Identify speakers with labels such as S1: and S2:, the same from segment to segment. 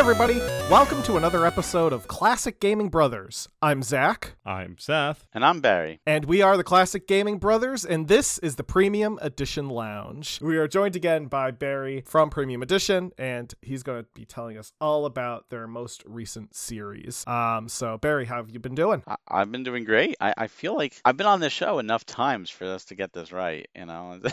S1: everybody. Welcome to another episode of Classic Gaming Brothers. I'm Zach,
S2: I'm Seth.
S3: And I'm Barry.
S1: and we are the Classic Gaming Brothers, and this is the Premium Edition Lounge. We are joined again by Barry from Premium Edition, and he's going to be telling us all about their most recent series. Um, so Barry, how have you been doing?
S3: I- I've been doing great. I-, I feel like I've been on this show enough times for us to get this right, you know?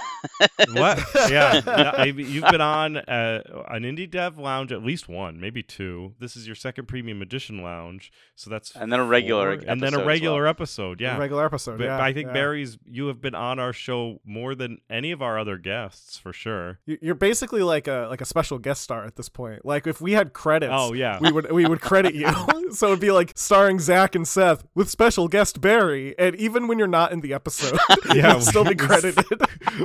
S2: What? yeah, yeah, I- you've been on uh, an indie dev lounge at least one, maybe two. This is your second premium edition lounge, so that's
S3: And then a regular
S2: four, and then a regular
S3: well.
S2: episode. Yeah,
S1: A regular episode.
S2: But,
S1: yeah,
S2: I think
S1: yeah.
S2: Barry's you have been on our show more than any of our other guests for sure.
S1: You- You're basically like a like a special guest star at this point. Like if we had credits,
S2: Oh yeah,
S1: we would we would credit you. so it'd be like starring Zach and Seth with special guest Barry, and even when you're not in the episode,
S2: Yeah,
S1: you'd still be credited.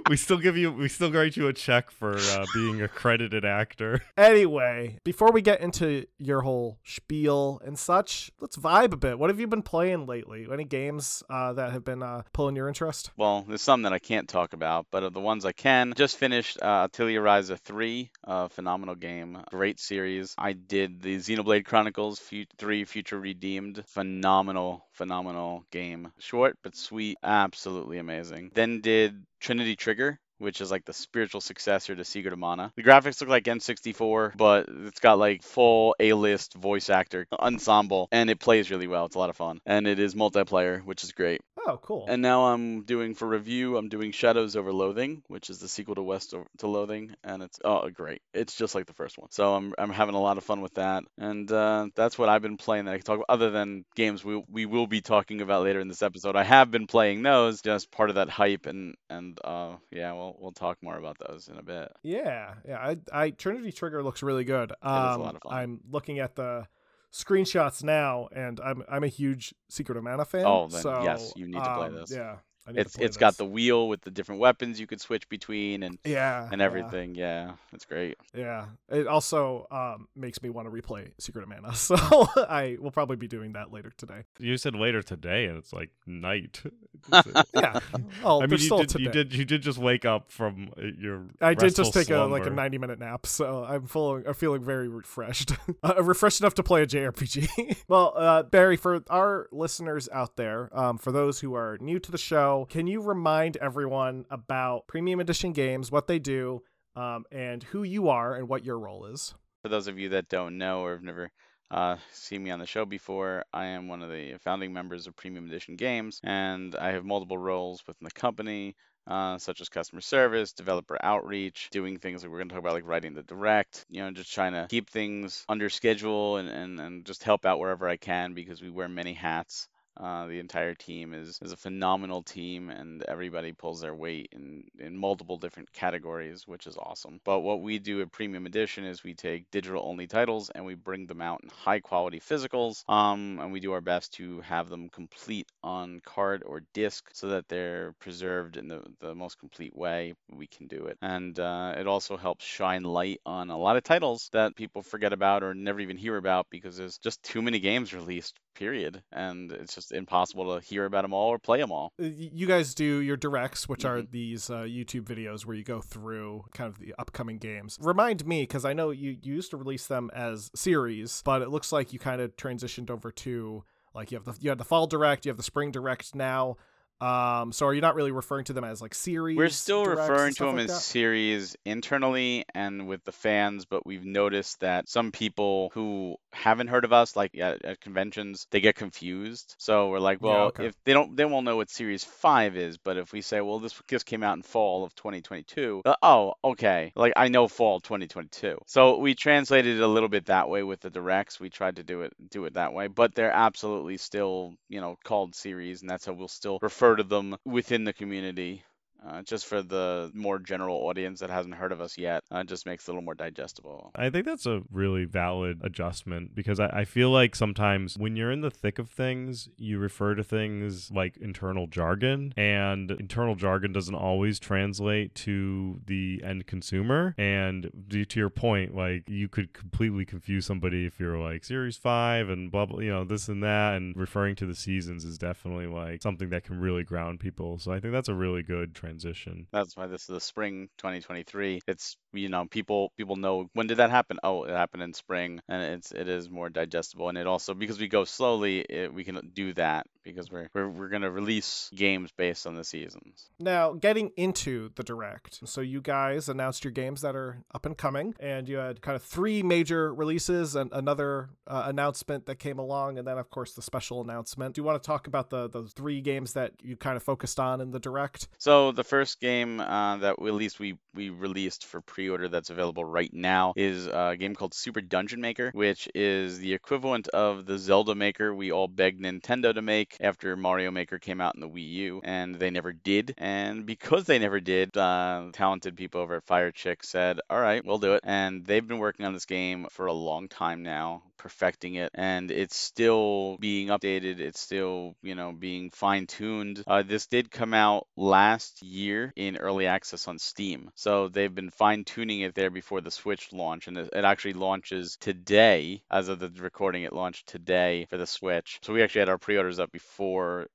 S2: we still give you we still write you a check for uh, being a credited actor.
S1: anyway, before we get into your whole spiel and such, let's vibe a bit. What have you been playing lately? Any games uh, that have been uh, pulling your interest?
S3: Well, there's some that I can't talk about, but of the ones I can, just finished uh, Atelier Ryza 3, a phenomenal game, great series. I did the Xenoblade Chronicles Fu- 3 Future Redeemed, phenomenal, phenomenal game. Short but sweet, absolutely amazing. Then did Trinity Trigger. Which is like the spiritual successor to Secret of Mana. The graphics look like N64, but it's got like full A-list voice actor ensemble, and it plays really well. It's a lot of fun, and it is multiplayer, which is great.
S1: Oh, cool.
S3: And now I'm doing for review. I'm doing Shadows Over Loathing, which is the sequel to West O- to Loathing, and it's oh great. It's just like the first one. So I'm I'm having a lot of fun with that, and uh, that's what I've been playing that I can talk about. Other than games we we will be talking about later in this episode, I have been playing those, just part of that hype, and and uh yeah, we'll we'll talk more about those in a bit.
S1: Yeah, yeah. I, I Trinity Trigger looks really good. Um,
S3: a lot of fun.
S1: I'm looking at the screenshots now, and I'm I'm a huge Secret of Mana fan.
S3: Oh, then
S1: so,
S3: yes, you need to play
S1: um,
S3: this.
S1: Yeah, I
S3: It's
S1: play
S3: it's got the wheel with the different weapons you could switch between and
S1: yeah
S3: and everything. Yeah, it's great.
S1: Yeah, it also um, makes me want to replay Secret of Mana, so I will probably be doing that later today.
S2: You said later today, and it's like night.
S1: Yeah, oh,
S2: I mean, you
S1: still
S2: did,
S1: today.
S2: you did you did just wake up from uh, your.
S1: I did just take a like a 90 minute nap, so I'm full. I'm feeling very refreshed. uh, refreshed enough to play a JRPG. well, uh, Barry, for our listeners out there, um, for those who are new to the show, can you remind everyone about Premium Edition games, what they do, um, and who you are and what your role is?
S3: For those of you that don't know or have never uh, seen me on the show before, I am one of the founding members of Premium Edition Games, and I have multiple roles within the company. Uh, such as customer service, developer outreach, doing things like we're going to talk about, like writing the direct, you know, just trying to keep things under schedule and, and, and just help out wherever I can because we wear many hats. Uh, the entire team is, is a phenomenal team, and everybody pulls their weight in, in multiple different categories, which is awesome. But what we do at Premium Edition is we take digital only titles and we bring them out in high quality physicals, um, and we do our best to have them complete on card or disc so that they're preserved in the, the most complete way we can do it. And uh, it also helps shine light on a lot of titles that people forget about or never even hear about because there's just too many games released period and it's just impossible to hear about them all or play them all
S1: Uh, You guys do your directs, which are
S3: Mhm.
S1: these uh, YouTube videos where you go through kind of the upcoming games. Remind me, because I know you, you used to release them as series, but it looks like you kind of transitioned over to like you have the you had the fall direct, you have the spring direct now. Um, so are you not really referring to them as like series?
S3: we're still referring to them
S1: like
S3: as
S1: that?
S3: series internally and with the fans but we've noticed that some people who haven't heard of us like at, at conventions they get confused so we're like
S1: Yeah,
S3: well
S1: okay.
S3: if they don't they won't know what series 5 is but if we say well this just came out in fall of 2022 uh, oh okay like i know fall 2022 so we translated it a little bit that way with the directs we tried to do it do it that way but they're absolutely still you know called series and that's how we'll still refer to them within the community uh, just for the more general audience that hasn't heard of us yet. Uh, just makes it a little more digestible.
S2: I think that's a really valid adjustment because I, I feel like sometimes when you're in the thick of things, you refer to things like internal jargon, and internal jargon doesn't always translate to the end consumer. And to your point, like you could completely confuse somebody if you're like Series 5 and blah, blah, you know, this and that, and referring to the seasons is definitely like something that can really ground people. So I think that's a really good transition transition.
S3: That's why this is the spring 2023. It's you know people people know when did that happen? Oh, it happened in spring, and it's it is more digestible, and it also because we go slowly, it, we can do that because we're we're, we're gonna release games based on the seasons.
S1: Now, getting into the direct, so you guys announced your games that are up and coming, and you had kind of three major releases and another uh, announcement that came along, and then of course the special announcement. Do you want to talk about the the three games that you kind of focused on in the direct?
S3: So the first game uh, that we, at least we we released for pre-order that's available right now is a game called Super Dungeon Maker, which is the equivalent of the Zelda Maker we all begged Nintendo to make after Mario Maker came out in the Wii U, and they never did. And because they never did, uh, talented people over at Firechick said, "All right, we'll do it." And they've been working on this game for a long time now, perfecting it, and it's still being updated. It's still, you know, being fine tuned. Uh, this did come out last year in early access on Steam, so they've been fine tuning it there before the Switch launch, and it actually launches today. As of the recording, it launched today for the Switch. So we actually had our pre-orders up before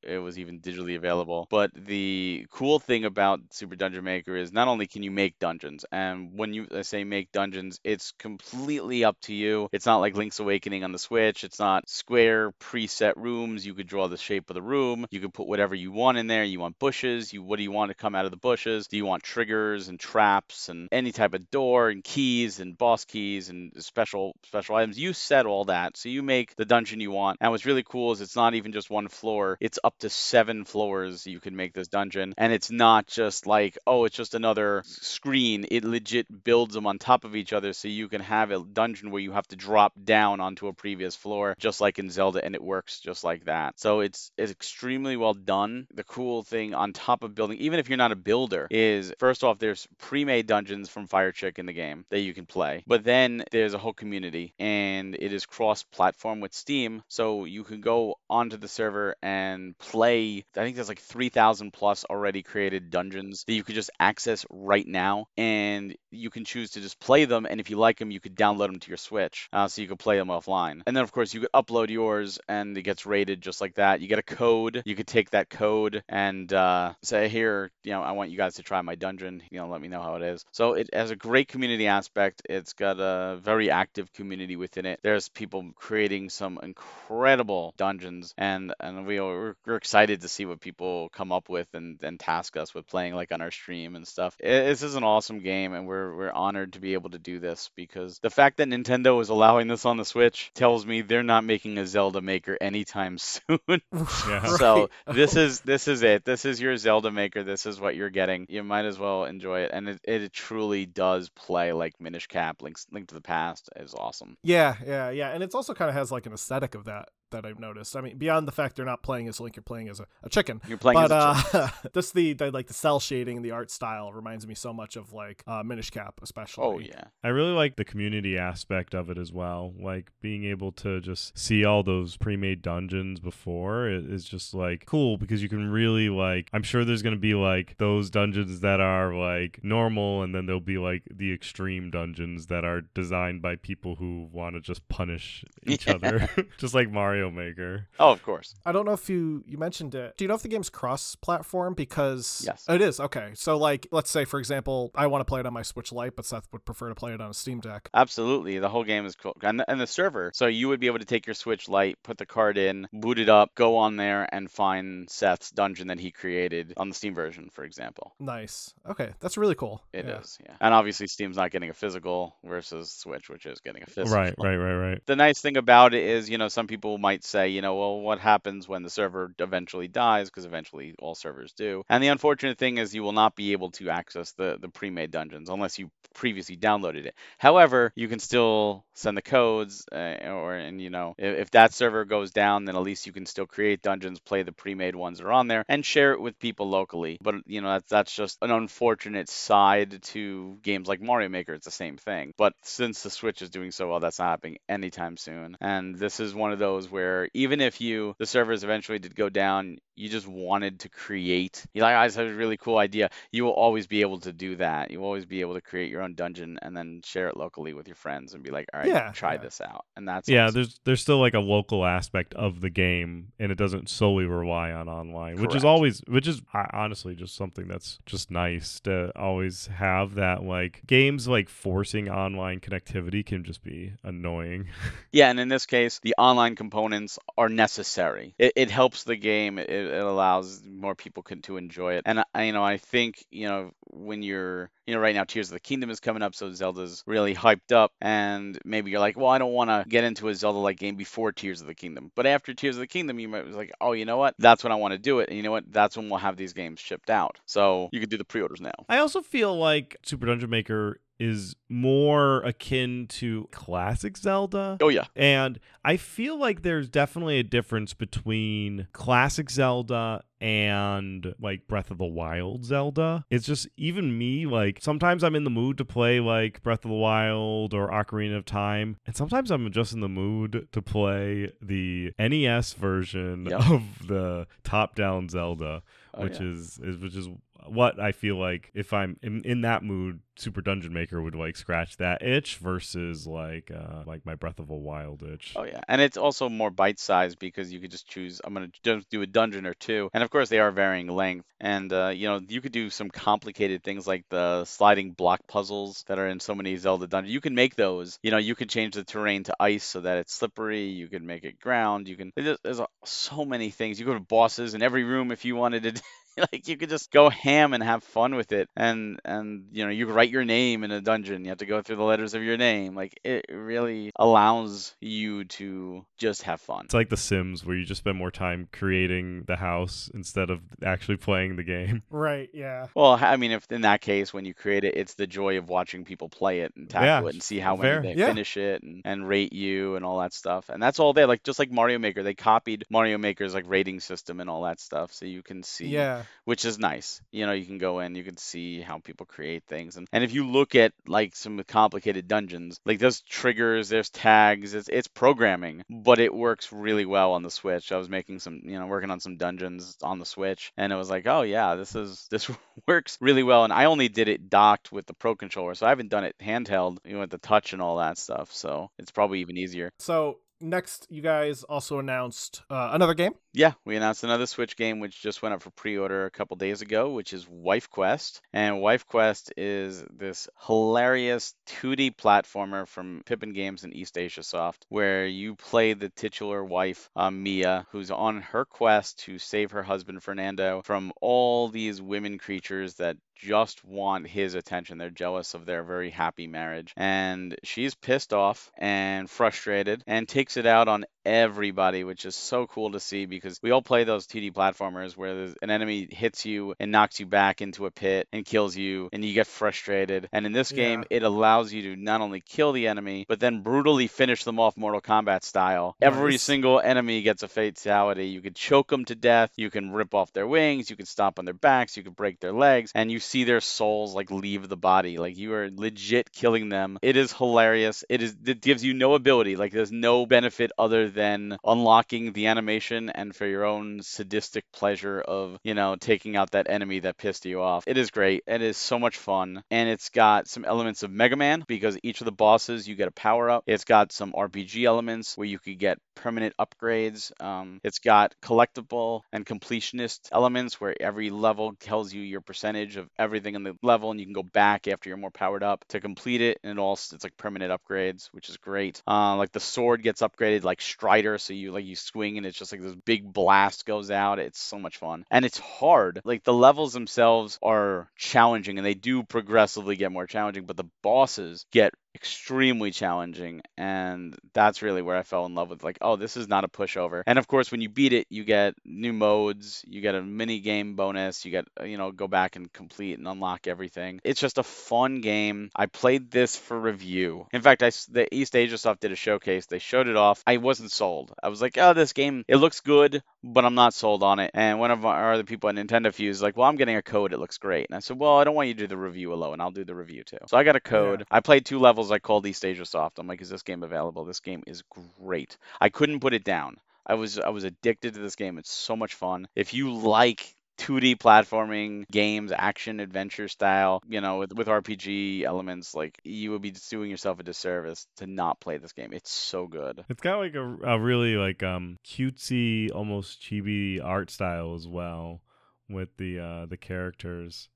S3: it was even digitally available. But the cool thing about Super Dungeon Maker is not only can you make dungeons, and when you I say make dungeons, it's completely up to you. It's not like Link's Awakening on the Switch. It's not square preset rooms. You could draw the shape of the room. You could put whatever you want in there. You want bushes. You what do you want to come out of the bushes? Do you want triggers and traps and any type of door and keys and boss keys and special special items? You set all that. So you make the dungeon you want. And what's really cool is it's not even just one floor. It's up to seven floors you can make this dungeon. And it's not just like, oh, it's just another screen. It legit builds them on top of each other so you can have a dungeon where you have to drop down onto a previous floor, just like in Zelda, and it works just like that. So it's it's extremely well done. The cool thing on top of building, even if you're not a builder, is first off, there's pre-made dungeons from Fire Chick in the game that you can play. But then there's a whole community, and it is cross-platform with Steam, so you can go onto the server and play. I think there's like 3,000 plus already created dungeons that you could just access right now, and you can choose to just play them. And if you like them, you could download them to your Switch, uh, so you could play them offline. And then of course you could upload yours, and it gets rated just like that. You get a code. You could take that code and uh, say, here, you know, I want you guys to try my dungeon. You know, let me know how it is. So it has a great community aspect. It's got a very active community within it. There's people creating some incredible dungeons, and and we are, we're excited to see what people come up with and, and task us with playing like on our stream and stuff. It, this is an awesome game, and we're we're honored to be able to do this because the fact that Nintendo is allowing this on the Switch tells me they're not making a Zelda maker anytime soon.
S2: Yeah.
S3: So this is this is it. This is your Zelda maker. This is what you're getting. You might as well enjoy it, and it, it truly does play like Minish Cap, Link's, Link to the Past is awesome.
S1: Yeah, yeah, yeah. And it's also kind of has like an aesthetic of that that I've noticed. I mean, beyond the fact they're not playing as Link, you're playing as a, a chicken.
S3: You're playing
S1: but
S3: as a
S1: uh, just the, the like the cell shading and the art style reminds me so much of like uh, Minish Cap, especially.
S3: Oh yeah.
S2: I really like the community aspect of it as well. Like being able to just see all those pre-made dungeons before it is just like cool because you can really like I'm sure there's going to be like those dungeons that are like normal and then there'll be like the extreme dungeons that are designed by people who want to just punish each
S3: Yeah.
S2: other just like Mario Maker.
S3: Oh, of course.
S1: I don't know if you you mentioned it. Do you know if the game's cross-platform? Because
S3: Yes.
S1: it is. Okay, so like, let's say for example, I want to play it on my Switch Lite, but Seth would prefer to play it on a Steam Deck.
S3: Absolutely, the whole game is cool, and the, and the server. So you would be able to take your Switch Lite, put the card in, boot it up, go on there, and find Seth's dungeon that he created on the Steam version, for example.
S1: Nice. Okay, that's really cool.
S3: It is,
S1: yeah.
S3: yeah. And obviously, Steam's not getting a physical versus Switch, which is getting a physical.
S2: Right, right, right, right.
S3: The nice thing about it is, you know, some people might say, you know, well, what happens when the server eventually dies? Because eventually all servers do. And the unfortunate thing is, you will not be able to access the the pre-made dungeons unless you previously downloaded it. However, you can still send the codes, uh, or and you know, if, if that server goes down, then at least you can still create dungeons, play the pre-made ones that are on there, and share it with people locally. But you know, that's that's just an unfortunate side to games like Mario Maker. It's the same thing. But since the Switch is doing so well, that's not happening anytime soon. And this is one of those where even if you the servers eventually did go down, you just wanted to create. You like, I just have a really cool idea. You will always be able to do that. You will always be able to create your own dungeon and then share it locally with your friends and be like, all right,
S1: Yeah,
S3: try
S1: yeah.
S3: this out. And that's
S2: yeah,
S3: awesome.
S2: there's there's still like a local aspect of the game, and it doesn't solely rely on online, which is always, which is honestly just something that's just nice to always have. That like games like forcing online connectivity can just be annoying.
S3: Yeah, and in this case, the online components are necessary. It, it helps the game. It, it allows more people can, to enjoy it. And I, you know, I think you know when you're, you know, right now Tears of the Kingdom is coming up, so Zelda's really hyped up, and maybe you're like, well, I don't want to get into a Zelda-like game before Tears of the Kingdom, but after Tears of the Kingdom, you might be like, oh, you know what? That's when I want to do it, and you know what? That's when we'll have these games shipped out. So you could do the pre-orders now.
S2: I also feel like Super Dungeon Maker is more akin to classic Zelda.
S3: Oh yeah,
S2: And I feel like there's definitely a difference between classic Zelda and like Breath of the Wild Zelda. It's just even me, like sometimes I'm in the mood to play like Breath of the Wild or Ocarina of Time, and sometimes I'm just in the mood to play the NES version
S3: Yep.
S2: of the top-down Zelda,
S3: Oh,
S2: which
S3: yeah.
S2: is, is which is what I feel like if I'm in, in that mood, Super Dungeon Maker would like scratch that itch versus like uh like my Breath of a Wild itch.
S3: Oh yeah, and it's also more bite-sized because you could just choose. I'm gonna just do a dungeon or two, and of course they are varying length. And uh, you know you could do some complicated things like the sliding block puzzles that are in so many Zelda dungeons. You can make those. You know you could change the terrain to ice so that it's slippery. You could make it ground. You can. There's, there's so many things. You go to bosses in every room if you wanted to. like you could just go ham and have fun with it and and you know you write your name in a dungeon you have to go through the letters of your name like it really allows you to just have fun
S2: It's like The Sims where you just spend more time creating the house instead of actually playing the game.
S1: Right, yeah.
S3: well i mean if in that case when you create it it's the joy of watching people play it and tackle
S2: Yeah,
S3: it and see how
S2: fair.
S3: many they
S1: Yeah.
S3: finish it and, and rate you and all that stuff and that's all there like just like mario maker they copied mario maker's like rating system and all that stuff so you can see
S1: Yeah.
S3: Which is nice. You know, you can go in, you can see how people create things, and and if you look at like some complicated dungeons, like there's triggers, there's tags, it's it's programming, but it works really well on the Switch. I was making some, you know, working on some dungeons on the Switch, and it was like, oh yeah, this is this works really well. And I only did it docked with the Pro controller, so I haven't done it handheld, you know, with the touch and all that stuff. So it's probably even easier.
S1: So next, you guys also announced uh, another game.
S3: Yeah, we announced another Switch game which just went up for pre-order a couple days ago, which is Wife Quest. And Wife Quest is this hilarious 2D platformer from Pippin Games and East Asia Soft, where you play the titular wife, uh, Mia, who's on her quest to save her husband Fernando from all these women creatures that just want his attention. They're jealous of their very happy marriage. And she's pissed off and frustrated and takes it out on everybody, which is so cool to see because we all play those 2D platformers where an enemy hits you and knocks you back into a pit and kills you and you get frustrated. And in this game, it allows you to not only kill the enemy, but then brutally finish them off Mortal Kombat style. Every single enemy gets a fatality. You could choke them to death, you can rip off their wings, you can stomp on their backs, you can break their legs, and you see their souls like leave the body. Like you are legit killing them. It is hilarious. It is it gives you no ability. Like there's no benefit other than unlocking the animation and for your own sadistic pleasure of, you know, taking out that enemy that pissed you off. It is great. It is so much fun. And it's got some elements of Mega Man because each of the bosses you get a power up. It's got some RPG elements where you could get permanent upgrades. Um, it's got collectible and completionist elements where every level tells you your percentage of everything in the level, and you can go back after you're more powered up to complete it. And it also it's like permanent upgrades, which is great. Uh, like the sword gets upgraded like Strider, so you like you swing and it's just like this big blast goes out. It's so much fun, and it's hard. Like the levels themselves are challenging, and they do progressively get more challenging, but the bosses get extremely challenging and that's really where I fell in love with like oh this is not a pushover. And of course when you beat it you get new modes you get a mini game bonus you get uh, you know go back and complete and unlock everything. It's just a fun game. I played this for review. In fact I the East Asia Soft did a showcase. They showed it off. I wasn't sold. I was like oh this game it looks good but I'm not sold on it. And one of our other people at Nintendo Fuse like well I'm getting a code. It looks great. And I said well I don't want you to do the review alone. I'll do the review too. So I got a code. I played two levels I called East Asia Soft I'm like is this game available this game is great I couldn't put it down I was I was addicted to this game. It's so much fun. If you like 2D platforming games, action adventure style, you know, with, with RPG elements, like you would be doing yourself a disservice to not play this game. It's so good.
S2: It's got like a, a really like um cutesy, almost chibi art style as well with the uh the characters.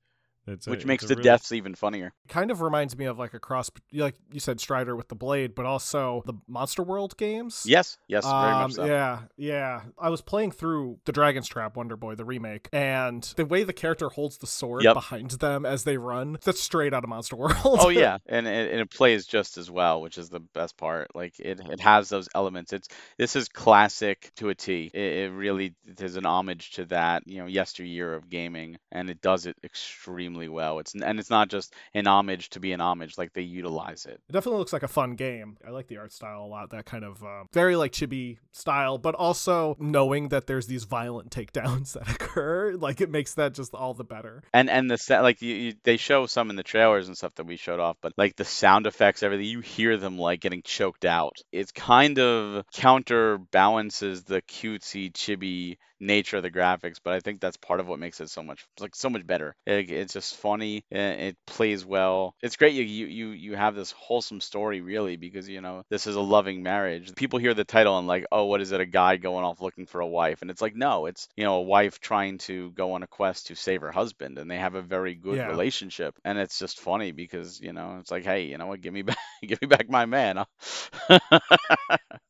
S2: It's
S3: which
S2: it's
S3: makes
S2: a
S3: the
S2: really-
S3: deaths even funnier.
S1: kind of reminds me of like a cross, like you said, Strider with the blade, but also the Monster World games.
S3: Yes, yes, very
S1: Um,
S3: much so.
S1: Yeah, yeah. I was playing through the Dragon's Trap Wonder Boy, the remake, and the way the character holds the sword
S3: Yep.
S1: behind them as they run, that's straight out of Monster World.
S3: Oh yeah, and it, and it plays just as well, which is the best part. Like it, it has those elements. It's this is classic to a T. It, it really is an homage to that you know yesteryear of gaming, and it does it extremely well. It's and it's not just an homage to be an homage. Like they utilize it.
S1: It definitely looks like a fun game. I like the art style a lot. That kind of um, very like chibi style, but also knowing that there's these violent takedowns that occur, like it makes that just all the better.
S3: And and the set, like you, you, they show some in the trailers and stuff that we showed off, but like the sound effects, everything you hear them like getting choked out. It's kind of counterbalances the cutesy chibi nature of the graphics, but I think that's part of what makes it so much like so much better. It, it's just funny. It, plays well. It's great. You, you you you have this wholesome story really because you know this is a loving marriage. People hear the title and like, oh, what is it? A guy going off looking for a wife, and it's like, no, it's you know a wife trying to go on a quest to save her husband, and they have a very good
S1: Yeah.
S3: relationship. And it's just funny because you know it's like, hey, you know what? Give me back, give me back my man.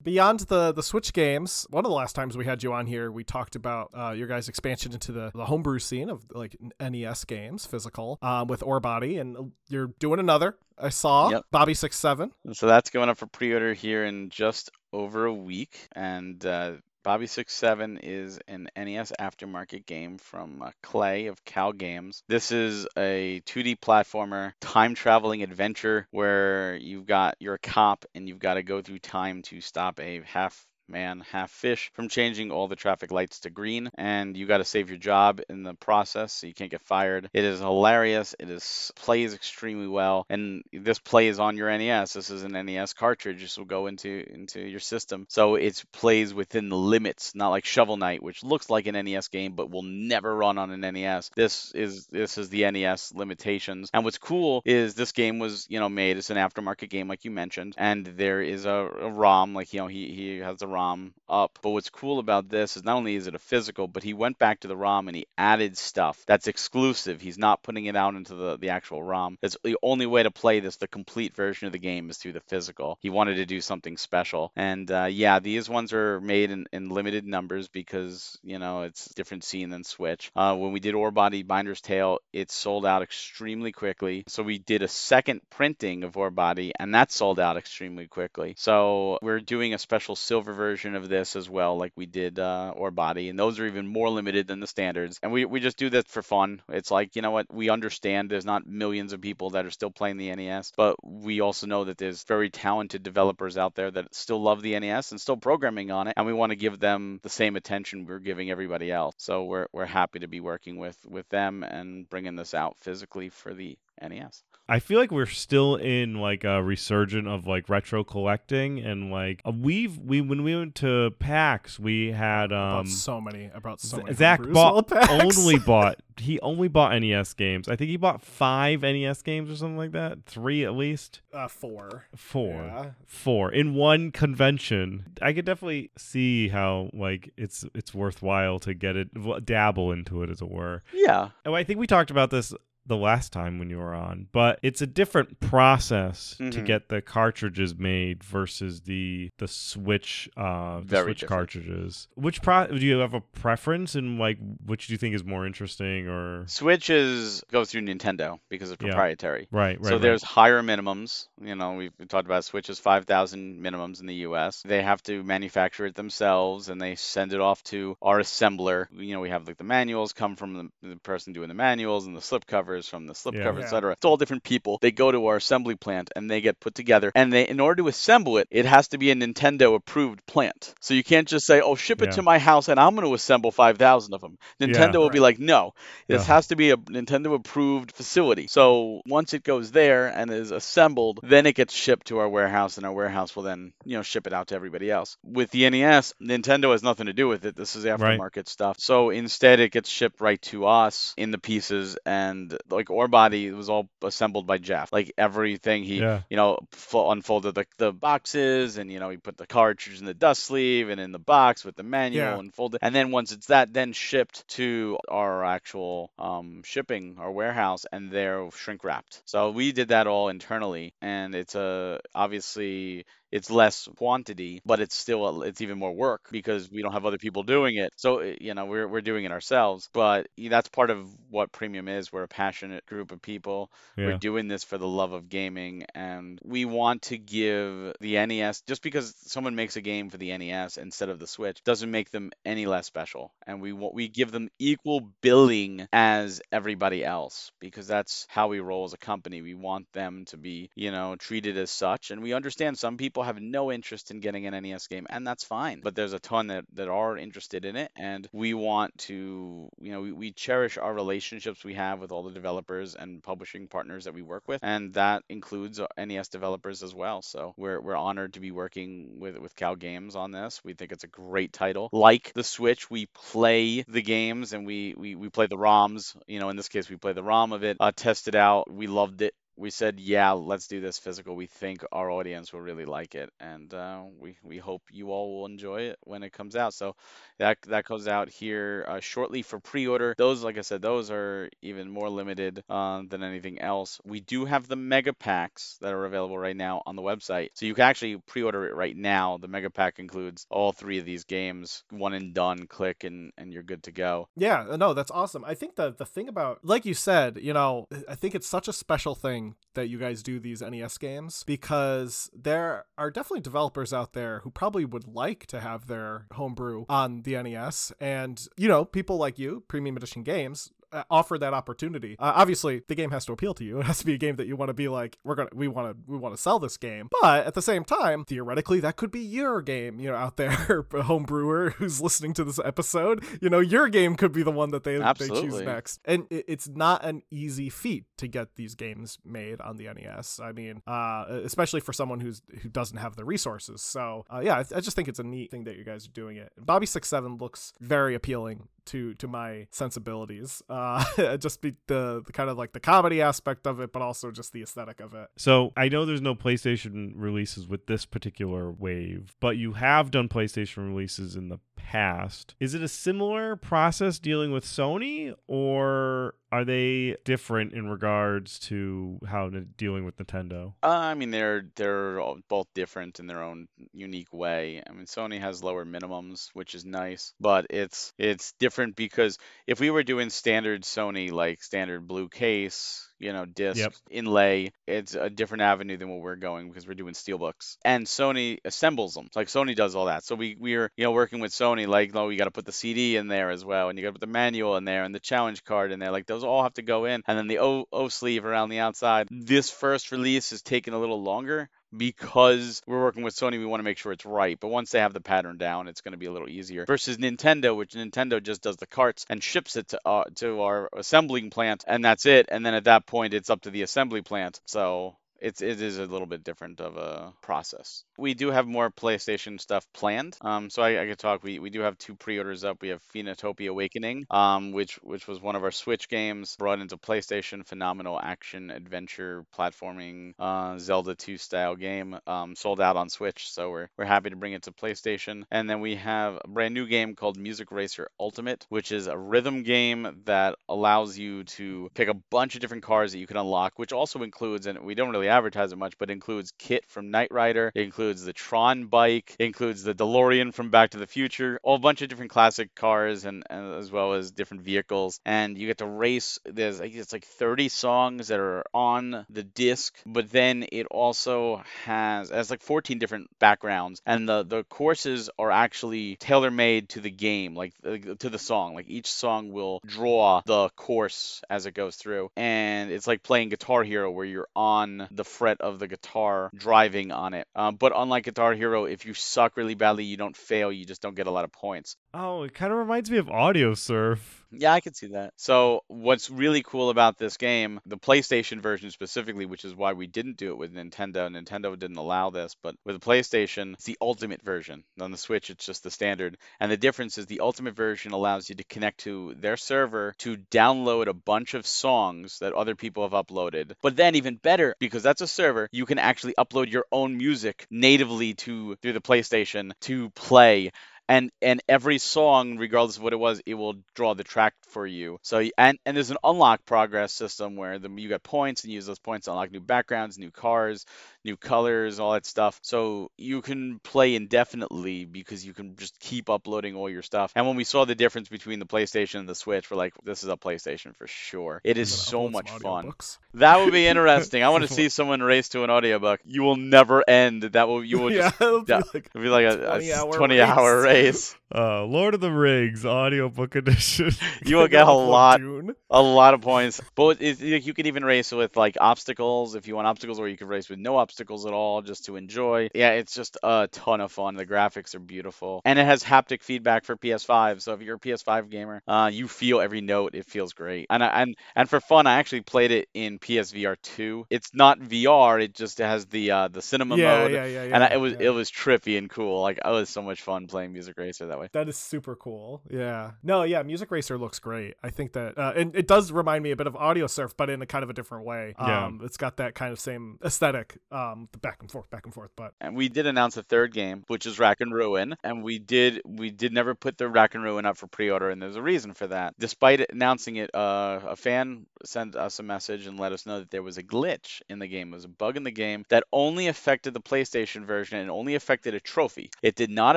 S1: Beyond the the Switch games, one of the last times we had you on here, we talked about uh, your guys' expansion into the, the homebrew scene of like NES games, physical, um, with Orebody, and you're doing another. I saw
S3: Yep.
S1: Bobby Six Seven.
S3: So that's going up for pre-order here in just over a week, and uh, Bobby Six Seven is an NES aftermarket game from uh, Clay of Cal Games. This is a 2D platformer, time traveling adventure where you've got you're a cop and you've got to go through time to stop a half man, half fish from changing all the traffic lights to green, and you got to save your job in the process so you can't get fired. It is hilarious. It is plays extremely well, and this plays on your NES. This is an NES cartridge. This will go into into your system, so it plays within the limits, not like Shovel Knight, which looks like an NES game but will never run on an NES. This is this is the NES limitations. And what's cool is this game was you know made. It's an aftermarket game like you mentioned, and there is a, a ROM like you know he he has the ROM up. But what's cool about this is not only is it a physical, but he went back to the ROM and he added stuff that's exclusive. He's not putting it out into the, the actual ROM. That's the only way to play this, the complete version of the game, is through the physical. He wanted to do something special. And uh, yeah, these ones are made in, in limited numbers because, you know, it's different scene than Switch. Uh, when we did Orebody Binder's Tale, it sold out extremely quickly. So we did a second printing of Orebody, and that sold out extremely quickly. So we're doing a special silver version of this as well, like we did uh, Orebody, and those are even more limited than the standards. And we, we just do this for fun. It's like, you know what, we understand there's not millions of people that are still playing the NES, but we also know that there's very talented developers out there that still love the NES and still programming on it, and we want to give them the same attention we're giving everybody else. So we're, we're happy to be working with, with them and bringing this out physically for the NES.
S2: I feel like we're still in like a resurgent of like retro collecting and like uh, we've we when we went to PAX we had
S1: I
S2: um
S1: so many. I brought so many.
S2: Zach
S1: homebrews
S2: bought
S1: while
S2: only bought he only bought NES games. I think he bought five NES games or something like that. Three at least.
S1: uh, four.
S2: Four.
S1: Yeah.
S2: Four in one convention. I could definitely see how like it's it's worthwhile to get it dabble into it as it were.
S3: Yeah,
S2: Oh, I think we talked about this the last time when you were on, but it's a different process to
S3: Mhm.
S2: get the cartridges made versus the the Switch uh the
S3: Very
S2: Switch
S3: different.
S2: cartridges. Which pro do you have a preference in like which do you think is more interesting or
S3: Switch is goes through Nintendo because it's
S2: Yeah.
S3: proprietary.
S2: right, right.
S3: so
S2: right.
S3: there's higher minimums. You know, we've talked about Switch is 5,000 minimums in the U.S. They have to manufacture it themselves, and they send it off to our assembler. You know, we have like the manuals come from the, the person doing the manuals and the slip covers covers, from the slip
S2: Yeah.
S3: cover,
S1: Yeah.
S3: etc. It's all different people. They go to our assembly plant and they get put together. And they, in order to assemble it, it has to be a Nintendo approved plant. So you can't just say, "Oh, ship it
S2: Yeah.
S3: to my house and I'm going to assemble 5,000 of them." Nintendo will be like, "No, this
S2: Yeah.
S3: has to be a Nintendo approved facility." So once it goes there and is assembled, then it gets shipped to our warehouse, and our warehouse will then, you know, ship it out to everybody else. With the NES, Nintendo has nothing to do with it. This is
S2: Right.
S3: aftermarket stuff. So instead, it gets shipped right to us in the pieces, and like Orebody was all assembled by Jeff. Like everything he,
S2: Yeah.
S3: you know, fo- unfolded the, the boxes, and you know, he put the cartridge in the dust sleeve and in the box with the manual
S1: Yeah.
S3: and folded. And then once it's that, then shipped to our actual um, shipping, our warehouse, and they're shrink wrapped. So we did that all internally, and it's a obviously it's less quantity, but it's still it's even more work because we don't have other people doing it. So uh, you know we're we're doing it ourselves. But that's part of what Premium is. We're a passionate group of people. We're doing this for the love of gaming, and we want to give the NES just because someone makes a game for the NES instead of the Switch doesn't make them any less special. And we want we give them equal billing as everybody else because that's how we roll as a company. We want them to be you know treated as such, and we understand some people have no interest in getting an NES game, and that's fine. But there's a ton that that are interested in it, and we want to you know we, we cherish our relationships we have with all the developers and publishing partners that we work with, and that includes uh, NES developers as well. So we're we're honored to be working with with Cal Games on this. We think it's a great title. Like the Switch, we play the games and we we, we play the ROMs. You know, in this case, we play the ROM of it, uh, test it out. We loved it. We said, yeah, let's do this physical. We think our audience will really like it, and uh, we we hope you all will enjoy it when it comes out. So that that goes out here uh, shortly for pre-order. Those, like I said, those are even more limited uh, than anything else. We do have the mega packs that are available right now on the website, so you can actually pre-order it right now. The mega pack includes all three of these games, one and done. Click and and you're good to go.
S1: Yeah, no, that's awesome. I think the the thing about like you said, you know, I think it's such a special thing that you guys do these NES games because there are definitely developers out there who probably would like to have their homebrew on the NES and you know, people like you, Premium Edition Games offer that opportunity. Uh, obviously, the game has to appeal to you. It has to be a game that you want to be like, we're gonna, we want to, we want to sell this game. But at the same time, theoretically, that could be your game. You know, out there, a home brewer who's listening to this episode. You know, your game could be the one that they they choose next. And it, it's not an easy feat to get these games made on the NES. I mean, uh, especially for someone who's who doesn't have the resources. So uh, yeah, I, I just think it's a neat thing that you guys are doing it. Bobby Six Seven looks very appealing to to my sensibilities. Uh, Uh, just be the, the kind of like the comedy aspect of it, but also just the aesthetic of it.
S2: So I know there's no PlayStation releases with this particular wave, but you have done PlayStation releases in the past. Is it a similar process dealing with Sony, or are they different in regards to how n- dealing with Nintendo?
S3: Uh, I mean, they're they're both different in their own unique way. I mean, Sony has lower minimums, which is nice, but it's it's different because if we were doing standard Sony, like standard blue case, you know, disc
S2: Yep.
S3: inlay, it's a different avenue than what we're going because we're doing steelbooks, and Sony assembles them. Like Sony does all that. So we we're you know working with Sony, like oh, no, you got to put the CD in there as well, and you got to put the manual in there and the challenge card in there. Like those all have to go in, and then the O O sleeve around the outside. This first release is taking a little longer because we're working with Sony, we want to make sure it's right. But once they have the pattern down, it's going to be a little easier. Versus Nintendo, which Nintendo just does the carts and ships it to uh, to our assembling plant, and that's it. And then at that point, it's up to the assembly plant. So it's it is a little bit different of a process. We do have more PlayStation stuff planned. Um, so I, I could talk. We, we do have two pre-orders up. We have Phoenotopia Awakening, um, which which was one of our Switch games brought into PlayStation. Phenomenal action adventure platforming uh, Zelda 2 style game. Um, sold out on Switch, so we're we're happy to bring it to PlayStation. And then we have a brand new game called Music Racer Ultimate, which is a rhythm game that allows you to pick a bunch of different cars that you can unlock, which also includes, and we don't really advertise it much, but includes KITT from Knight Rider, it includes the Tron bike, it includes the DeLorean from Back to the Future, a bunch of different classic cars and, and as well as different vehicles. And you get to race. There's guess it's like 30 songs that are on the disc, but then it also has it has like 14 different backgrounds, and the the courses are actually tailor made to the game, like to the song. Like each song will draw the course as it goes through, and it's like playing Guitar Hero where you're on the fret of the guitar driving on it. Um, but unlike Guitar Hero, if you suck really badly, you don't fail. You just don't get a lot of points.
S2: Oh, it kind of reminds me of Audiosurf.
S3: Yeah, I can see that. So, what's really cool about this game, the PlayStation version specifically, which is why we didn't do it with Nintendo. Nintendo didn't allow this, but with the PlayStation, it's the ultimate version. On the Switch, it's just the standard. And the difference is the ultimate version allows you to connect to their server to download a bunch of songs that other people have uploaded. But then, even better, because that's a server, you can actually upload your own music natively to through the PlayStation to play and and every song regardless of what it was it will draw the track for you. So and and there's an unlock progress system where the, you got points and use those points to unlock new backgrounds new cars new colors all that stuff. So you can play indefinitely because you can just keep uploading all your stuff. And when we saw the difference between the playstation and the switch we're like this is a playstation for sure. It is so much fun. that would be interesting. I want to see someone race to an audiobook. You will never end. That will you will just
S1: yeah, it'll be like,
S3: be like a,
S1: 20
S3: a
S1: hour
S3: 20
S1: race.
S3: hour race
S2: Uh, Lord of the Rings audiobook edition.
S3: you will get a lot
S1: Dune.
S3: a lot of points. But it, it- you can even race with like obstacles if you want obstacles or you can race with no obstacles at all just to enjoy. Yeah it's just a ton of fun. The graphics are beautiful. And it has haptic feedback for ps5 so if you're a ps5 gamer uh, you feel every note. It feels great. And I, and and for fun i actually played it in psvr 2 it's not vr it just has the uh, the cinema
S1: yeah,
S3: mode.
S1: yeah, yeah, yeah.
S3: and I, it was it was trippy and cool. Like it was so much fun playing music racer that way
S1: That is super cool. Yeah. No, yeah, Music Racer looks great. I think that uh, and it does remind me a bit of Audiosurf, but in a kind of a different way.
S2: Yeah.
S1: Um it's got that kind of same aesthetic. Um the back and forth, back and forth, but
S3: and we did announce a third game, which is Rack and Ruin, and we did we did never put the Rack and Ruin up for pre-order, and there's a reason for that. Despite announcing it, uh, a fan sent us a message and let us know that there was a glitch in the game, there was a bug in the game that only affected the PlayStation version and only affected a trophy. It did not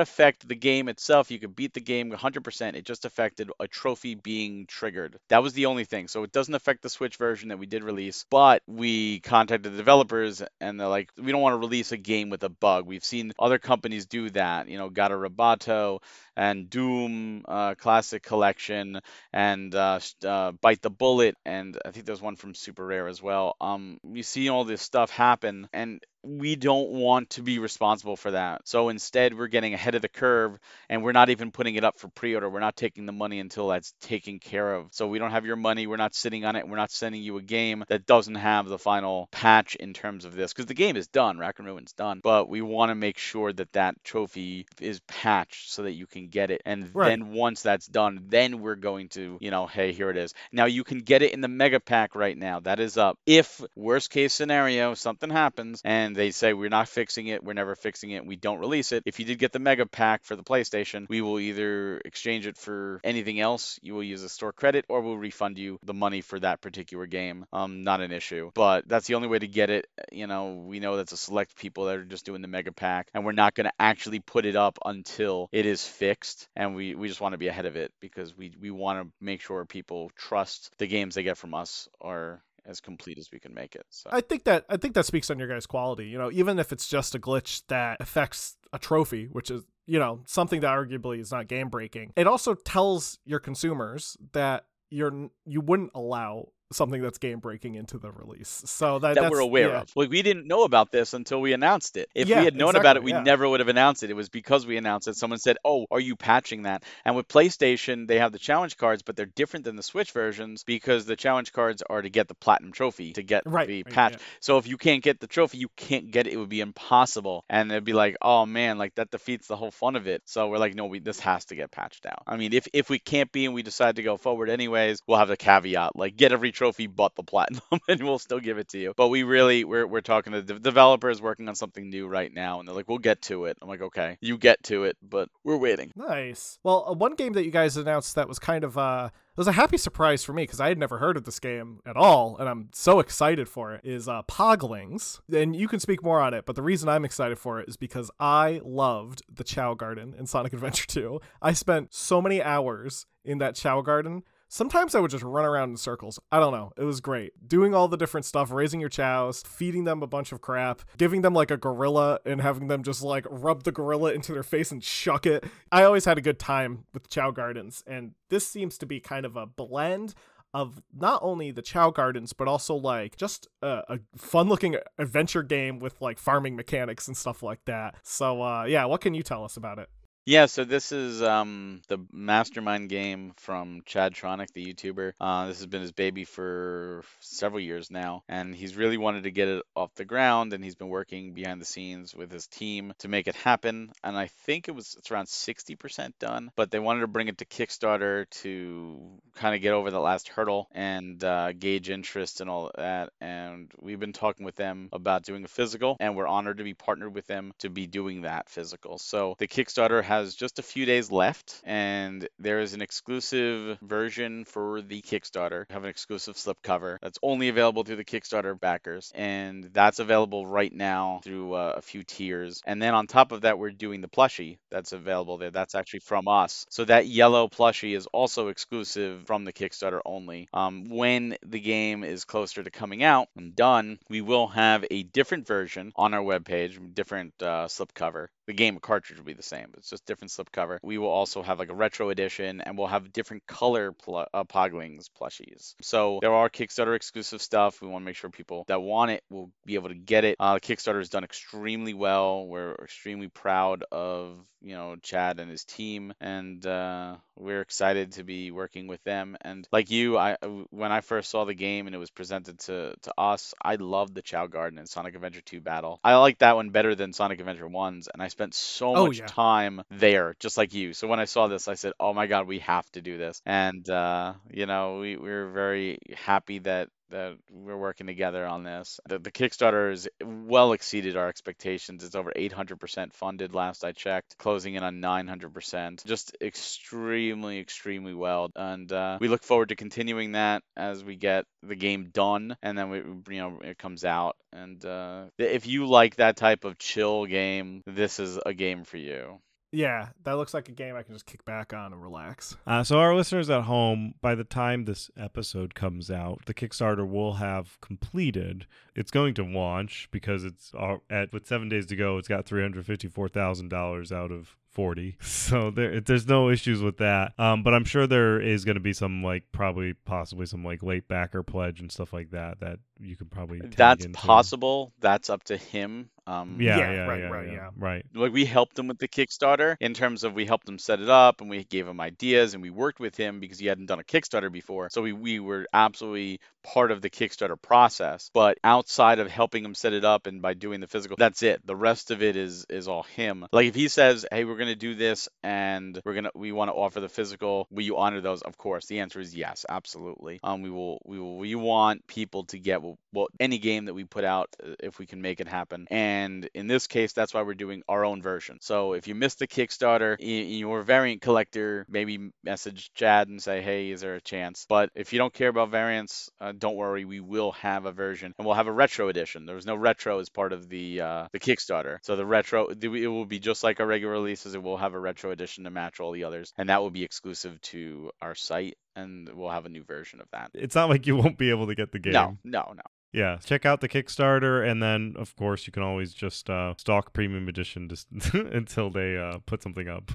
S3: affect the game itself. You could beat the game 100%. It just affected a trophy being triggered. That was the only thing. So it doesn't affect the Switch version that we did release, but we contacted the developers and they're like, we don't want to release a game with a bug. We've seen other companies do that. You know, Gato Roboto and Doom uh, Classic Collection and uh, uh, Bite the Bullet, and I think there's one from Super Rare as well. Um, we see all this stuff happen, and we don't want to be responsible for that. So instead, we're getting ahead of the curve, and we're not even putting it up for pre-order. We're not taking the money until that's taken care of. So we don't have your money. We're not sitting on it. We're not sending you a game that doesn't have the final patch in terms of this, because the game is done. Rack and Ruin's done, but we want to make sure that that trophy is patched so that you can get it. And
S1: Right.
S3: then once that's done, then we're going to, you know, hey, here it is. Now you can get it in the mega pack right now. That is up. If worst case scenario, something happens and they say we're not fixing it, we're never fixing it, we don't release it. If you did get the mega pack for the PlayStation, we will either exchange it for anything else. You will use a store credit, or we'll refund you the money for that particular game. Um, not an issue. But that's the only way to get it. You know, we know that's a select people that are just doing the mega pack, and we're not going to actually put it up until it is fixed. And we, we just want to be ahead of it because we, we want to make sure people trust the games they get from us are as complete as we can make it. So
S1: I think that I think that speaks on your guys' quality. You know, even if it's just a glitch that affects a trophy, which is you know something that arguably is not game breaking, it also tells your consumers that you're you wouldn't allow something that's game breaking into the release. So that
S3: that we're aware
S1: yeah.
S3: of. Like we didn't know about this until we announced it. If
S1: Yeah,
S3: we had known about it, we
S1: yeah.
S3: never would have announced it. It was because we announced it. Someone said, "Oh, are you patching that?" And with PlayStation, they have the challenge cards, but they're different than the Switch versions because the challenge cards are to get the platinum trophy to get
S1: Right,
S3: the patch. So if you can't get the trophy, you can't get it. It would be impossible. And it'd be like, "Oh man, like that defeats the whole fun of it." So we're like, "No, we this has to get patched out." I mean, if if we can't be and we decide to go forward anyways, we'll have a caveat like get every trophy but the platinum, and we'll still give it to you. But we really we're we're talking to the developers working on something new right now, and they're like, we'll get to it. I'm like, okay, you get to it, but we're waiting.
S1: Nice. Well, uh, one game that you guys announced that was kind of uh it was a happy surprise for me because I had never heard of this game at all, and I'm so excited for it. Is uh, Poglings, and you can speak more on it. But the reason I'm excited for it is because I loved the Chao Garden in Sonic Adventure 2. I spent so many hours in that Chao Garden Sometimes I would just run around in circles. I don't know. It was great. Doing all the different stuff, raising your chows, feeding them a bunch of crap, giving them like a gorilla and having them just like rub the gorilla into their face and shuck it. I always had a good time with Chao Gardens, and this seems to be kind of a blend of not only the Chao Gardens, but also like just a, a fun looking adventure game with like farming mechanics and stuff like that. So, uh, yeah, what can you tell us about it?
S3: Yeah, so this is um, the mastermind game from Chadtronic, the YouTuber. Uh, this has been his baby for several years now, and he's really wanted to get it off the ground, and he's been working behind the scenes with his team to make it happen. And I think it was it's around 60% done, but they wanted to bring it to Kickstarter to kind of get over the last hurdle and uh, gauge interest and all that. And we've been talking with them about doing a physical, and we're honored to be partnered with them to be doing that physical. So the Kickstarter has has just a few days left, and there is an exclusive version for the Kickstarter. Have an exclusive slipcover that's only available through the Kickstarter backers, and that's available right now through uh, a few tiers. And then on top of that, we're doing the plushie that's available there. That's actually from us. So that yellow plushie is also exclusive from the Kickstarter only. Um, when the game is closer to coming out and done, we will have a different version on our webpage, different uh, slipcover. The game cartridge will be the same. It's just different slipcover. We will also have like a retro edition, and we'll have different color pl- uh, Poglings plushies. So there are Kickstarter exclusive stuff. We want to make sure people that want it will be able to get it. Uh, Kickstarter has done extremely well. We're extremely proud of you know Chad and his team, and uh, we're excited to be working with them. And like you, I when I first saw the game and it was presented to to us, I loved the Chao Garden and Sonic Adventure 2 battle. I like that one better than Sonic Adventure 1's, and I spent so oh, much yeah. time there, just like you. So when I saw this, I said, "Oh my God, we have to do this." And uh, you know, we we very happy that that we're working together on this. The, the Kickstarter has well exceeded our expectations. It's over 800% funded last I checked, closing in on 900%. Just extremely, extremely well. And uh, we look forward to continuing that as we get the game done and then we, you know it comes out. And uh, if you like that type of chill game, this is a game for you.
S1: Yeah, that looks like a game I can just kick back on and relax.
S2: Uh, so, our listeners at home, by the time this episode comes out, the Kickstarter will have completed. It's going to launch because it's at with seven days to go. It's got three hundred fifty-four thousand dollars out of 40 so there there's no issues with that um, but i'm sure there is going to be some like probably possibly some like late backer pledge and stuff like that that you could probably
S3: that's into. possible that's up to him um,
S2: yeah, yeah, yeah, right, yeah, right, yeah, right.
S3: Like we helped him with the Kickstarter in terms of we helped him set it up and we gave him ideas and we worked with him because he hadn't done a Kickstarter before. So we we were absolutely part of the Kickstarter process. But outside of helping him set it up and by doing the physical, that's it. The rest of it is is all him. Like if he says, "Hey, we're gonna do this and we're gonna we want to offer the physical," will you honor those? Of course. The answer is yes, absolutely. Um, we will we will we want people to get well, well any game that we put out uh, if we can make it happen. And in this case, that's why we're doing our own version. So if you missed the Kickstarter, you're a variant collector, maybe message Chad and say, "Hey, is there a chance?" But if you don't care about variants, uh, don't worry, we will have a version, and we'll have a retro edition. There was no retro as part of the uh, the Kickstarter, so the retro it will be just like our regular releases. It will have a retro edition to match all the others, and that will be exclusive to our site, and we'll have a new version of that.
S2: It's not like you won't be able to get the game.
S3: No, no, no.
S2: Yeah, check out the Kickstarter, and then of course you can always just uh, stalk Premium Edition just until they uh, put something up.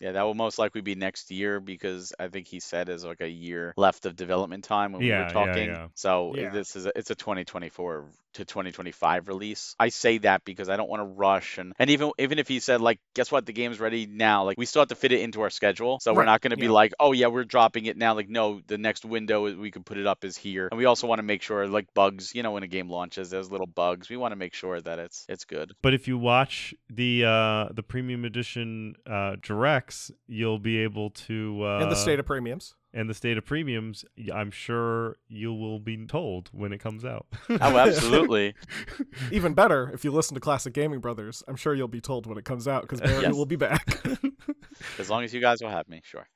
S3: Yeah, that will most likely be next year because I think he said is like a year left of development time when yeah, we were talking. Yeah, yeah. So yeah. this is a, it's a 2024 to 2025 release. I say that because I don't want to rush and and even even if he said like guess what the game's ready now like we still have to fit it into our schedule. So right. we're not going to be like oh yeah we're dropping it now like no the next window we could put it up is here. And we also want to make sure like bugs, you know when a game launches there's little bugs. We want to make sure that it's it's good.
S2: But if you watch the uh the premium edition uh directs, you'll be able to uh
S1: in the state of premiums
S2: and the state of premiums, I'm sure you will be told when it comes out.
S3: Oh, absolutely.
S1: Even better, if you listen to Classic Gaming Brothers, I'm sure you'll be told when it comes out because Barry
S3: Yes.
S1: will be back.
S3: As long as you guys will have me, sure.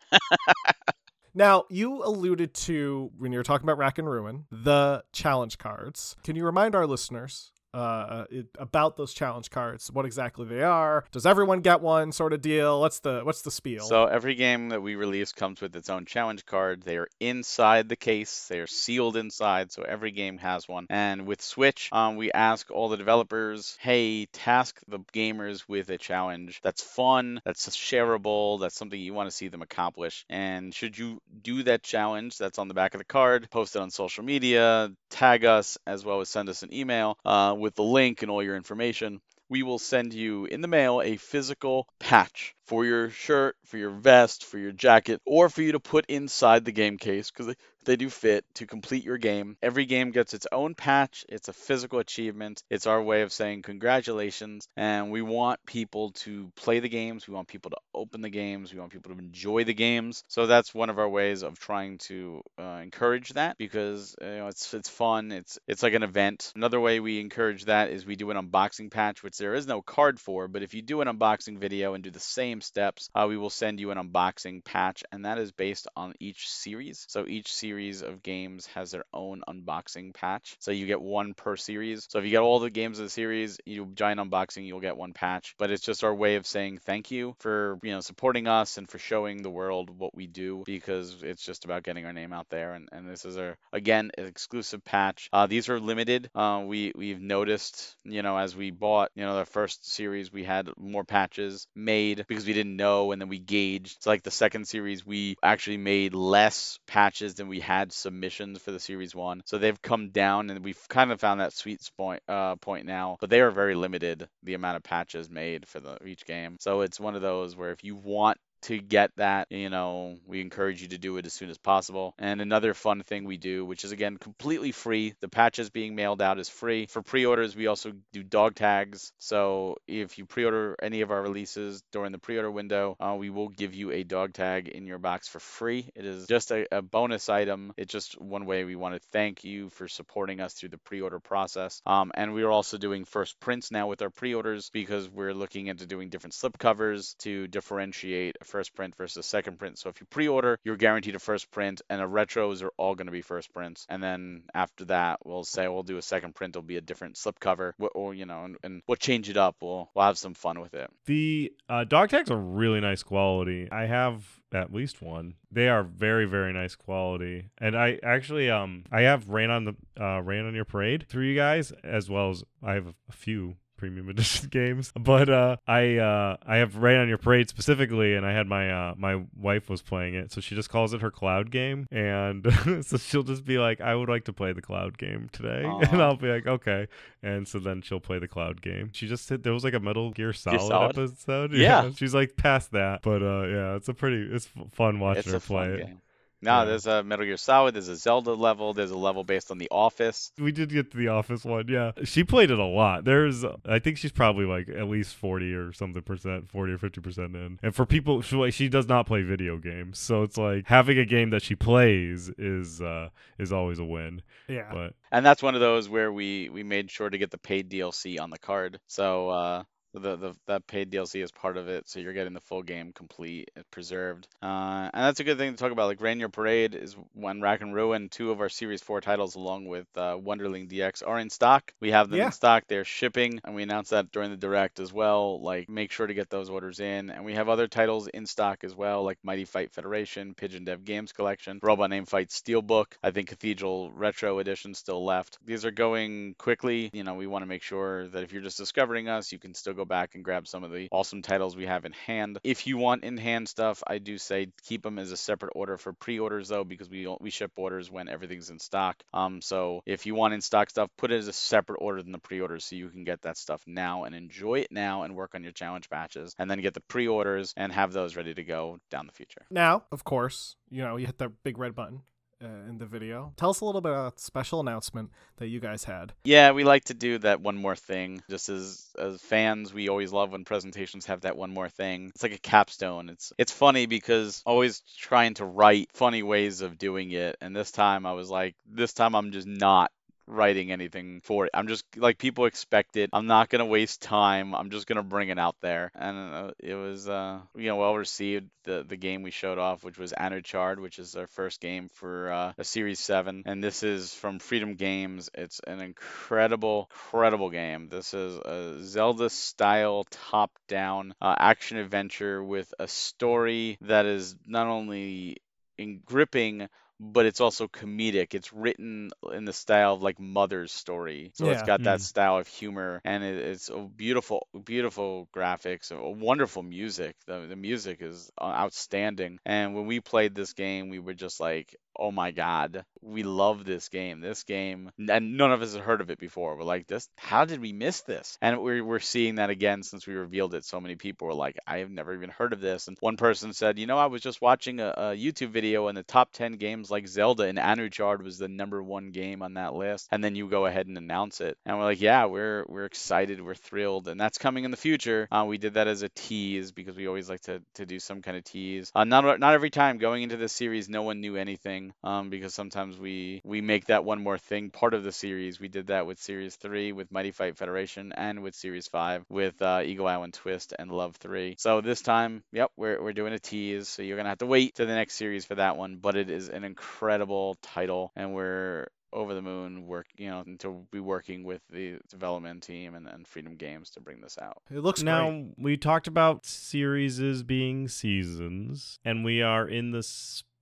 S1: now, you alluded to when you were talking about Rack and Ruin, the challenge cards. Can you remind our listeners uh, it, about those challenge cards? What exactly they are? Does everyone get one? Sort of deal. What's the what's the spiel?
S3: So every game that we release comes with its own challenge card. They are inside the case. They are sealed inside, so every game has one. And with Switch, um, we ask all the developers, hey, task the gamers with a challenge that's fun, that's shareable, that's something you want to see them accomplish. And should you do that challenge that's on the back of the card, post it on social media, tag us, as well as send us an email uh, with the link and all your information we will send you in the mail a physical patch for your shirt, for your vest, for your jacket, or for you to put inside the game case because they, do fit to complete your game. Every game gets its own patch. It's a physical achievement. It's our way of saying congratulations. And we want people to play the games. We want people to open the games. We want people to enjoy the games. So that's one of our ways of trying to uh, encourage that because you know, it's it's fun. It's it's like an event. Another way we encourage that is we do an unboxing patch, which there is no card for. But if you do an unboxing video and do the same steps, uh, we will send you an unboxing patch, and that is based on each series. So each series of games has their own unboxing patch. So you get one per series. So if you get all the games of the series, you giant unboxing, you'll get one patch. But it's just our way of saying thank you for you know supporting us and for showing the world what we do because it's just about getting our name out there. And, and this is a again exclusive patch. Uh, these are limited. Uh, we we've noticed you know as we bought you know the first series we had more patches made because we didn't know and then we gauged. It's like the second series we actually made less patches than we had submissions for the series one. So they've come down and we've kind of found that sweet point uh, point now. But they are very limited the amount of patches made for the each game. So it's one of those where if you want to get that, you know, we encourage you to do it as soon as possible. And another fun thing we do, which is again completely free, the patches being mailed out is free. For pre orders, we also do dog tags. So if you pre order any of our releases during the pre order window, uh, we will give you a dog tag in your box for free. It is just a, a bonus item. It's just one way we want to thank you for supporting us through the pre order process. Um, and we are also doing first prints now with our pre orders because we're looking into doing different slip covers to differentiate first print versus second print. So if you pre-order, you're guaranteed a first print, and the retros are all going to be first prints. And then after that, we'll say we'll do a second print. It'll be a different slip cover, or you know, and, and we'll change it up. We'll we'll have some fun with it.
S2: The uh, dog tags are really nice quality. I have at least one. They are very very nice quality, and I actually um I have rain on the uh, rain on your parade through you guys as well as I have a few premium edition games. But uh i uh i have rain on your parade specifically and i had my uh my wife was playing it so she just calls it her cloud game and so she'll just be like i would like to play the cloud game today. And i'll be like okay. And so then she'll play the cloud game. She just said there was like a metal gear solid,
S3: Solid?
S2: episode.
S3: Yeah.
S2: she's like past that. But uh yeah it's a pretty it's fun watching
S3: It's
S2: her play it.
S3: game. No,
S2: Yeah.
S3: there's a Metal Gear Solid. There's a Zelda level. There's a level based on The Office.
S2: We did get to the office one, yeah. She played it a lot. There's, I think she's probably like at least forty or something percent, forty or fifty percent in. And for people, she, like, she does not play video games, so it's like having a game that she plays is uh is always a win.
S1: yeah.
S2: But
S3: And that's one of those where we we made sure to get the paid DLC on the card. So uh the, the that paid DLC is part of it, so you're getting the full game complete and preserved. Uh, and that's a good thing to talk about. Like Rain Your Parade is when Rack and Ruin, two of our Series 4 titles, along with uh, Wunderling DX, are in stock. We have them
S1: Yeah.
S3: in stock. They're shipping, and we announced that during the direct as well. Like, make sure to get those orders in. And we have other titles in stock as well, like Mighty Fight Federation, Pigeon Dev Games Collection, Robot Name Fight Steelbook. I think Cathedral Retro Edition still left. These are going quickly. You know, we want to make sure that if you're just discovering us, you can still go back and grab some of the awesome titles we have in hand. If you want in hand stuff, I do say keep them as a separate order for pre-orders though, because we we ship orders when everything's in stock. Um, so if you want in stock stuff, put it as a separate order than the pre-orders, so you can get that stuff now and enjoy it now and work on your challenge batches, and then get the pre-orders and have those ready to go down the future.
S1: Now, of course, you know, you hit the big red button uh, in the video. Tell us a little bit about special announcement that you guys had.
S3: Yeah, we like to do that one more thing. Just as as fans, we always love when presentations have that one more thing. It's like a capstone. It's it's funny because always trying to write funny ways of doing it, and this time I was like, this time I'm just not writing anything for it. I'm just like people expect it. I'm not gonna waste time. I'm just gonna bring it out there, and uh, it was uh, you know well received. The the game we showed off, which was Anuchard, which is our first game for uh, a Series Seven, and this is from Freedom Games. It's an incredible, incredible game. This is a Zelda style top down uh, action adventure with a story that is not only in gripping but it's also comedic. It's written in the style of like Mother's story, so it's got that
S2: Mm.
S3: style of humor, and it, it's a beautiful, beautiful graphics, a wonderful music. The the music is uh, outstanding. And when we played this game, we were just like, oh my god, we love this game. This game, and none of us had heard of it before. We're like, this, how did we miss this? And we're we're seeing that again since we revealed it. So many people were like, I have never even heard of this. And one person said, you know, I was just watching a, a YouTube video, and the top 10 games like Zelda and Anuchard was the number one game on that list. And then you go ahead and announce it, and we're like, yeah, we're we're excited, we're thrilled, and that's coming in the future. Uh, we did that as a tease because we always like to to do some kind of tease. Uh, not not every time going into this series, no one knew anything um, because sometimes we we make that one more thing part of the series. We did that with Series 3 with Mighty Fight Federation and with Series 5 with uh, Eagle Island Twist and Love 3. So this time, yep, we're, we're doing a tease. So you're going to have to wait to the next series for that one, but it is an incredible title and we're over the moon work you know to be working with the development team and, and freedom games to bring this out
S1: It looks
S2: now
S1: great.
S2: we talked about series being seasons, and we are in the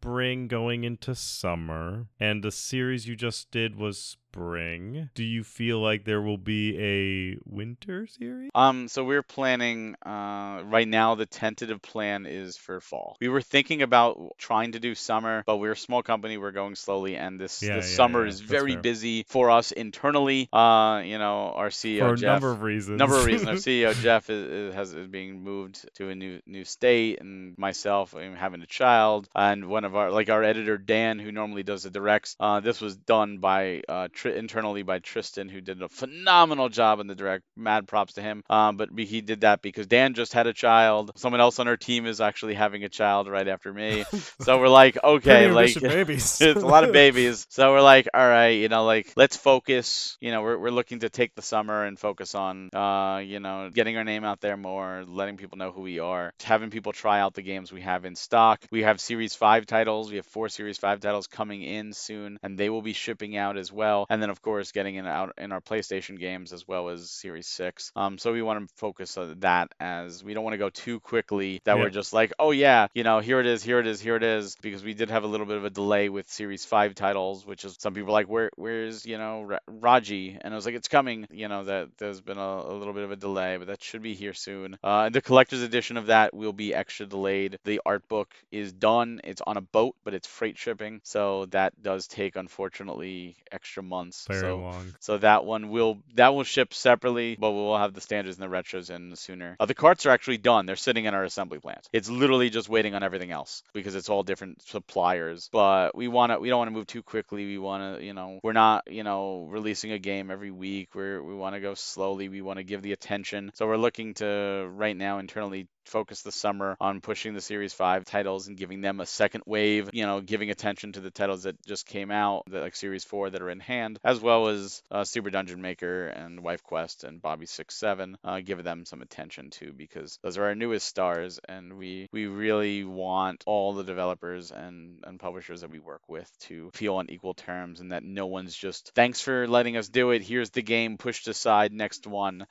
S2: spring going into summer, and the series you just did was spring. Do you feel like there will be a winter series?
S3: Um, so we're planning, uh, right now the tentative plan is for fall. We were thinking about trying to do summer, but we're a small company, we're going slowly, and this
S2: Yeah,
S3: this
S2: yeah,
S3: summer
S2: yeah,
S3: is very
S2: fair.
S3: busy for us internally. Uh, you know, our CEO
S2: For a
S3: Jeff,
S2: number of reasons.
S3: number of reasons. Our CEO Jeff is, is has is being moved to a new new state, and myself I'm having a child, and one of our like our editor Dan, who normally does the directs. Uh, this was done by uh, Tr- internally by Tristan, who did a phenomenal job in the direct. Mad props to him. Um, but he did that because Dan just had a child. Someone else on our team is actually having a child right after me. so we're like, okay, like
S1: babies.
S3: it's a lot of babies. So we're like, all right, you know, like let's focus. You know, we're we're looking to take the summer and focus on, uh, you know, getting our name out there more, letting people know who we are, having people try out the games we have in stock. We have Series Five titles. We have four Series Five titles coming in soon, and they will be shipping out as well. And then of course getting in out in our PlayStation games as well as Series Six. Um, so we want to focus on that as we don't want to go too quickly that
S2: Yeah.
S3: we're just like, oh yeah, you know, here it is, here it is, here it is, because we did have a little bit of a delay with Series Five titles, which is some people are like, where, where's you know Ra- Raji, and I was like, it's coming. You know that there's been a, a little bit of a delay, but that should be here soon. Uh, the collector's edition of that will be extra delayed. The art book is done. It's on a boat, but it's freight shipping, so that does take unfortunately extra months.
S2: Very
S3: so
S2: long.
S3: so that one will that will ship separately, but we'll have the standards and the retros in sooner. Uh, the carts are actually done; they're sitting in our assembly plant. It's literally just waiting on everything else because it's all different suppliers. But we want to we don't want to move too quickly. We want to you know we're not you know releasing a game every week. We're we want to go slowly. We want to give the attention. So we're looking to right now internally focus the summer on pushing the Series 5 titles and giving them a second wave, you know, giving attention to the titles that just came out, the, like Series 4 that are in hand, as well as uh, Super Dungeon Maker and Wife Quest and Bobby 67, uh, give them some attention too, because those are our newest stars, and we, we really want all the developers and, and publishers that we work with to feel on equal terms and that no one's just, thanks for letting us do it, here's the game, pushed aside, next one.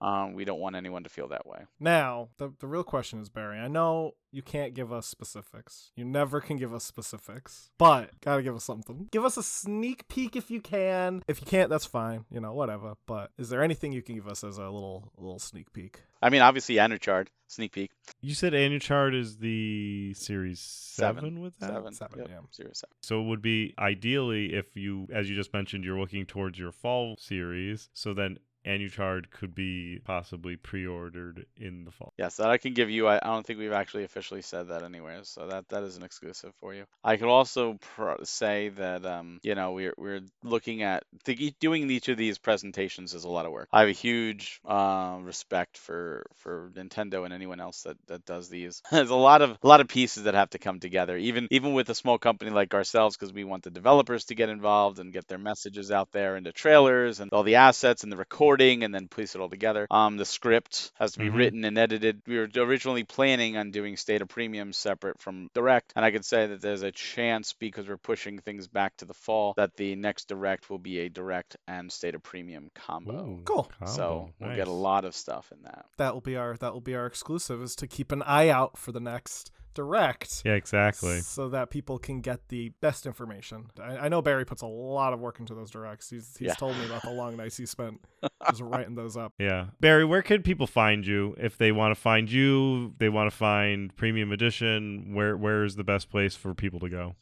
S3: Um, we don't want anyone to feel that way.
S1: Now, the, the real question is, Barry, I know you can't give us specifics. You never can give us specifics, but gotta give us something. Give us a sneak peek if you can. If you can't, that's fine. You know, whatever. But is there anything you can give us as a little a little sneak peek?
S3: I mean, obviously, Anuchard, sneak peek.
S2: You said Anuchard is the series seven,
S3: Seven.
S2: with that?
S3: Seven.
S1: Seven,
S3: Yep,
S1: yeah.
S3: Zero seven.
S2: So it would be ideally if you, as you just mentioned, you're looking towards your fall series. So then Anuchard could be possibly pre-ordered in the fall.
S3: Yes, that I can give you. I, I don't think we've actually officially said that anywhere, so that that is an exclusive for you. I could also say that um, you know we're we're looking at doing each of these presentations is a lot of work. I have a huge uh, respect for for Nintendo and anyone else that that does these. There's a lot of a lot of pieces that have to come together, even even with a small company like ourselves, because we want the developers to get involved and get their messages out there the trailers and all the assets and the recording and then piece it all together. Um, the script has to be
S2: Mhm.
S3: written and edited. We were originally planning on doing State of Premium separate from Direct, and I could say that there's a chance because we're pushing things back to the fall that the next Direct will be a Direct and State of Premium combo.
S2: Ooh,
S1: Cool.
S3: So we'll get a lot of stuff in that.
S1: That will be our that will be our exclusive is to keep an eye out for the next direct.
S2: Yeah, exactly.
S1: So that people can get the best information. I, I know Barry puts a lot of work into those directs. He's he's
S3: Yeah.
S1: told me about the long nights he spent just writing those up.
S2: Yeah. Barry, where can people find you if they want to find you, they want to find Premium Edition, where where is the best place for people to go?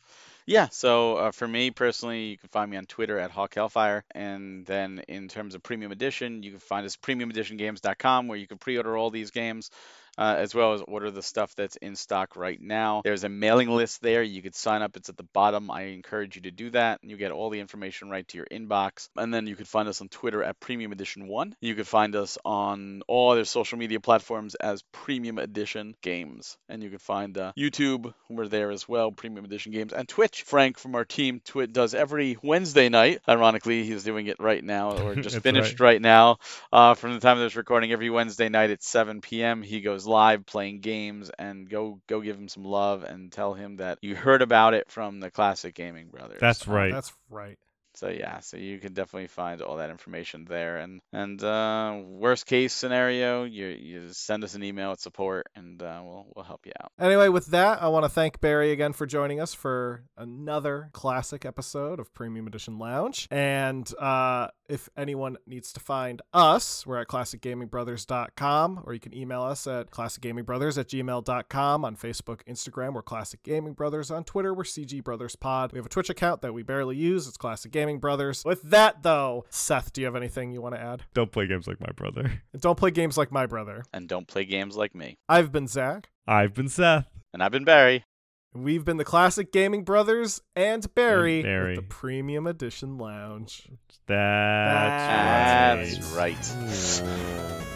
S3: Yeah, so uh, for me personally, you can find me on Twitter at Hawk Hellfire. And then in terms of Premium Edition, you can find us at premiumeditiongames.com where you can pre order all these games. Uh, as well as order the stuff that's in stock right now. There's a mailing list there. You could sign up. It's at the bottom. I encourage you to do that. And you get all the information right to your inbox. And then you can find us on Twitter at Premium Edition 1. You can find us on all other social media platforms as Premium Edition Games. And you can find uh, YouTube. We're there as well, Premium Edition Games. And Twitch. Frank from our team Twit does every Wednesday night. Ironically, he's doing it right now or just finished right, now. Uh, from the time of this recording, every Wednesday night at 7 p.m., he goes live playing games. And go go give him some love and tell him that you heard about it from the Classic Gaming Brothers.
S2: That's right.
S1: That's right.
S3: So yeah, so you can definitely find all that information there. And and uh, worst case scenario, you you send us an email at support, and uh, we'll we'll help you out.
S1: Anyway, with that, I want to thank Barry again for joining us for another classic episode of Premium Edition Lounge. And uh, if anyone needs to find us, we're at classicgamingbrothers.com, or you can email us at classicgamingbrothers at gmail.com on Facebook, Instagram, we're Classic Gaming Brothers. On Twitter, we're CG Brothers Pod. We have a Twitch account that we barely use. It's Classic Gaming Brothers. With that, though, Seth, do you have anything you want to add?
S2: Don't play games like my brother.
S1: And don't play games like my brother.
S3: And don't play games like me.
S1: I've been Zach.
S2: I've been Seth.
S3: And I've been Barry.
S1: We've been the Classic Gaming Brothers and Barry,
S2: Barry.
S1: with the Premium Edition Lounge.
S2: That's,
S3: That's
S2: right.
S3: right.
S2: Ooh.